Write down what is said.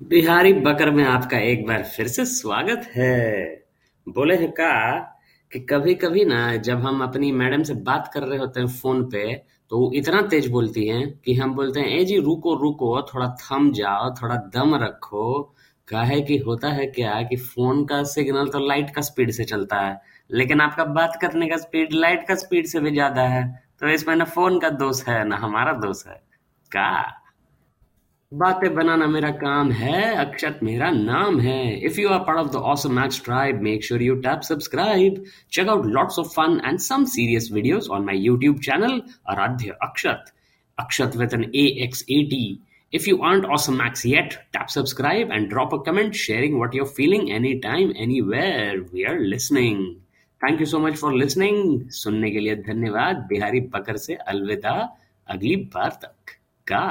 बिहारी बकर में आपका एक बार फिर से स्वागत है। बोले हैं का कि कभी कभी ना जब हम अपनी मैडम से बात कर रहे होते हैं फ़ोन पे तो वो इतना तेज बोलती हैं कि हम बोलते हैं, ए जी, रुको रुको, थोड़ा थम जाओ, थोड़ा दम रखो। काहे कि होता है क्या कि फ़ोन का सिग्नल तो लाइट का स्पीड से चलता है, लेकिन आपका बात करने का स्पीड लाइट का स्पीड से भी ज़्यादा है। तो इसमें ना फ़ोन का दोष है, ना हमारा दोष है। का? बातें बनाना मेरा काम है अक्षत मेरा नाम है if you are part of the awesome max tribe make sure you tap subscribe check out lots of fun and some serious videos on my YouTube channel Aaradhya Akshat Akshat with an AXAT. If you aren't Awesome Max yet, tap subscribe and drop a comment sharing what you're feeling anytime, anywhere. We are listening. Thank you so much for listening. सुनने के लिए धन्यवाद बिहारी बकर से अलविदा अगली बार तक का